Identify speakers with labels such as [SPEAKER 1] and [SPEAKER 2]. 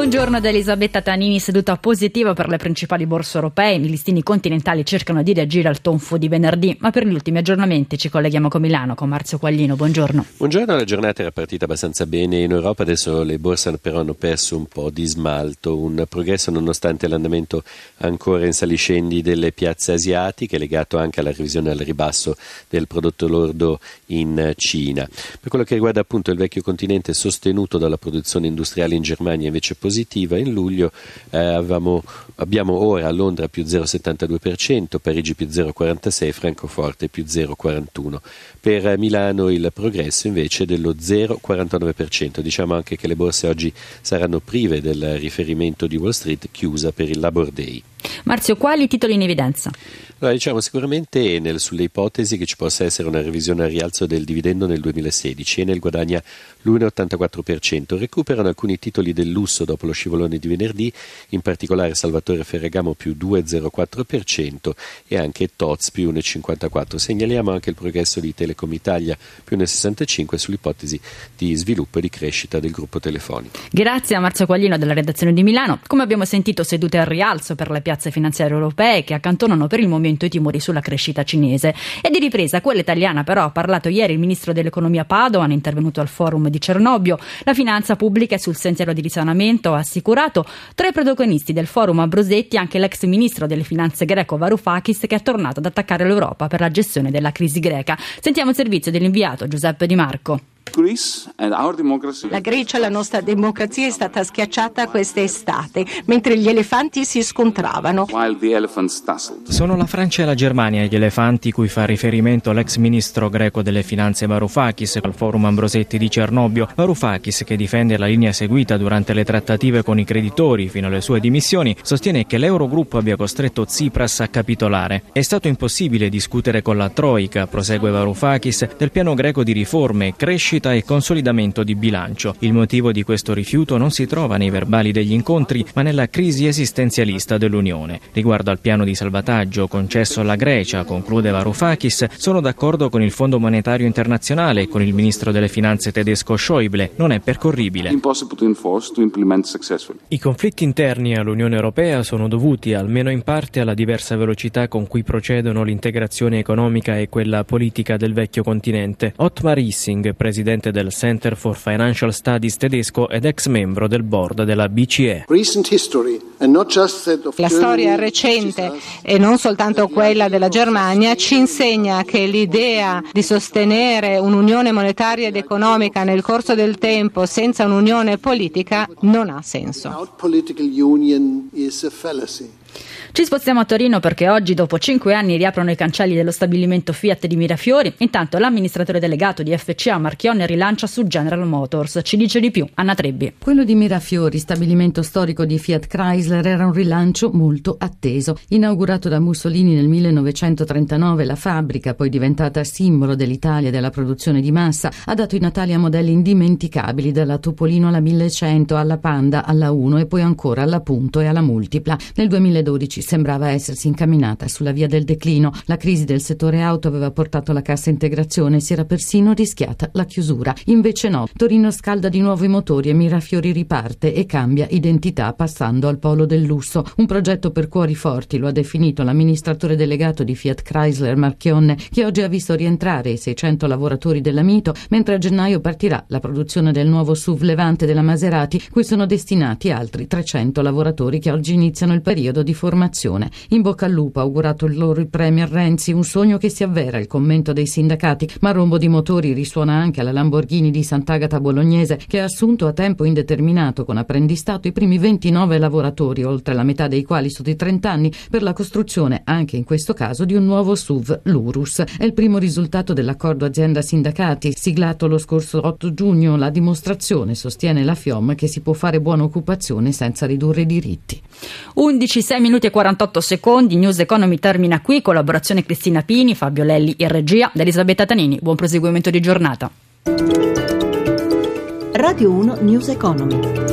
[SPEAKER 1] Buongiorno da Elisabetta Tanini, seduta positiva per le principali borse europee. I listini continentali cercano di reagire al tonfo di venerdì, ma per gli ultimi aggiornamenti ci colleghiamo con Milano, con Marzio Quaglino. Buongiorno.
[SPEAKER 2] Buongiorno, la giornata era partita abbastanza bene in Europa, adesso le borse però hanno perso un po' di smalto, un progresso nonostante l'andamento ancora in saliscendi delle piazze asiatiche, legato anche alla revisione al ribasso del prodotto lordo in Cina. Per quello che riguarda appunto il vecchio continente sostenuto dalla produzione industriale in Germania invece positiva. In luglio eh, avevamo, abbiamo ora Londra più 0,72%, Parigi più 0,46%, Francoforte più 0,41%. Per Milano il progresso invece è dello 0,49%. Diciamo anche che le borse oggi saranno prive del riferimento di Wall Street chiusa per il Labor Day.
[SPEAKER 1] Marzio, quali titoli in evidenza?
[SPEAKER 2] Allora, diciamo sicuramente nel, sulle ipotesi che ci possa essere una revisione al rialzo del dividendo nel 2016 Enel guadagna l'1,84%, recuperano alcuni titoli del lusso dopo lo scivolone di venerdì, in particolare Salvatore Ferragamo più 2,04% e anche Toz più 1,54%. Segnaliamo anche il progresso di Telecom Italia più 1,65% sull'ipotesi di sviluppo e di crescita del gruppo telefonico.
[SPEAKER 1] Grazie a Marzio Quaglino della redazione di Milano. Come abbiamo sentito sedute al rialzo per le piazze finanziarie europee che accantonano per il momento i timori sulla crescita cinese. E di ripresa quella italiana però ha parlato ieri il ministro dell'economia Padoan, intervenuto al forum di Cernobbio. La finanza pubblica è sul sentiero di risanamento, ha assicurato. Tra i protagonisti del forum a Brosetti anche l'ex ministro delle finanze greco Varoufakis che è tornato ad attaccare l'Europa per la gestione della crisi greca. Sentiamo il servizio dell'inviato Giuseppe Di Marco.
[SPEAKER 3] La Grecia, la nostra democrazia, è stata schiacciata quest'estate, mentre gli elefanti si scontravano.
[SPEAKER 4] Sono la Francia e la Germania gli elefanti cui fa riferimento l'ex ministro greco delle finanze Varoufakis al forum Ambrosetti di Cernobbio. Varoufakis, che difende la linea seguita durante le trattative con i creditori fino alle sue dimissioni, sostiene che l'Eurogruppo abbia costretto Tsipras a capitolare. È stato impossibile discutere con la Troica, prosegue Varoufakis, del piano greco di riforme, crescita crescita e consolidamento di bilancio. Il motivo di questo rifiuto non si trova nei verbali degli incontri, ma nella crisi esistenzialista dell'Unione. Riguardo al piano di salvataggio concesso alla Grecia, conclude Varoufakis, sono d'accordo con il Fondo Monetario Internazionale e con il ministro delle Finanze tedesco Schäuble. Non è percorribile. I conflitti interni all'Unione Europea sono dovuti, almeno in parte, alla diversa velocità con cui procedono l'integrazione economica e quella politica del vecchio continente. Ottmar Hissing, presidente presidente del Center for Financial Studies tedesco ed ex membro del board della BCE.
[SPEAKER 3] La storia recente e non soltanto quella della Germania ci insegna che l'idea di sostenere un'unione monetaria ed economica nel corso del tempo senza un'unione politica non ha senso.
[SPEAKER 1] Ci spostiamo a Torino perché oggi, dopo cinque anni, riaprono i cancelli dello stabilimento Fiat di Mirafiori. Intanto l'amministratore delegato di FCA Marchionne rilancia su General Motors. Ci dice di più Anna Trebbi.
[SPEAKER 5] Quello di Mirafiori, stabilimento storico di Fiat Chrysler, era un rilancio molto atteso. Inaugurato da Mussolini nel 1939, la fabbrica, poi diventata simbolo dell'Italia e della produzione di massa, ha dato in Italia modelli indimenticabili dalla Topolino alla 1100, alla Panda, alla 1 e poi ancora alla Punto e alla Multipla. Nel 2012 sembrava essersi incamminata sulla via del declino. La crisi del settore auto aveva portato la cassa integrazione e si era persino rischiata la chiusura. Invece no, Torino scalda di nuovo i motori e Mirafiori riparte e cambia identità passando al polo del lusso. Un progetto per cuori forti, lo ha definito l'amministratore delegato di Fiat Chrysler Marchionne, che oggi ha visto rientrare i 600 lavoratori della Mito, mentre a gennaio partirà la produzione del nuovo SUV Levante della Maserati, cui sono destinati altri 300 lavoratori che oggi iniziano il periodo di formazione formazione. In bocca al lupo ha augurato il loro il Premier Renzi, un sogno che si avvera, il commento dei sindacati, ma rombo di motori risuona anche alla Lamborghini di Sant'Agata Bolognese che ha assunto a tempo indeterminato con apprendistato i primi 29 lavoratori, oltre la metà dei quali sotto i 30 anni, per la costruzione, anche in questo caso, di un nuovo SUV, l'Urus. È il primo risultato dell'accordo azienda-sindacati, siglato lo scorso 8 giugno, la dimostrazione, sostiene la FIOM, che si può fare buona occupazione senza ridurre i diritti.
[SPEAKER 1] 11, 6 minuti e 48 secondi, News Economy termina qui, collaborazione Cristina Pini, Fabio Lelli in regia, Elisabetta Tanini, buon proseguimento di giornata.
[SPEAKER 6] Radio 1 News Economy.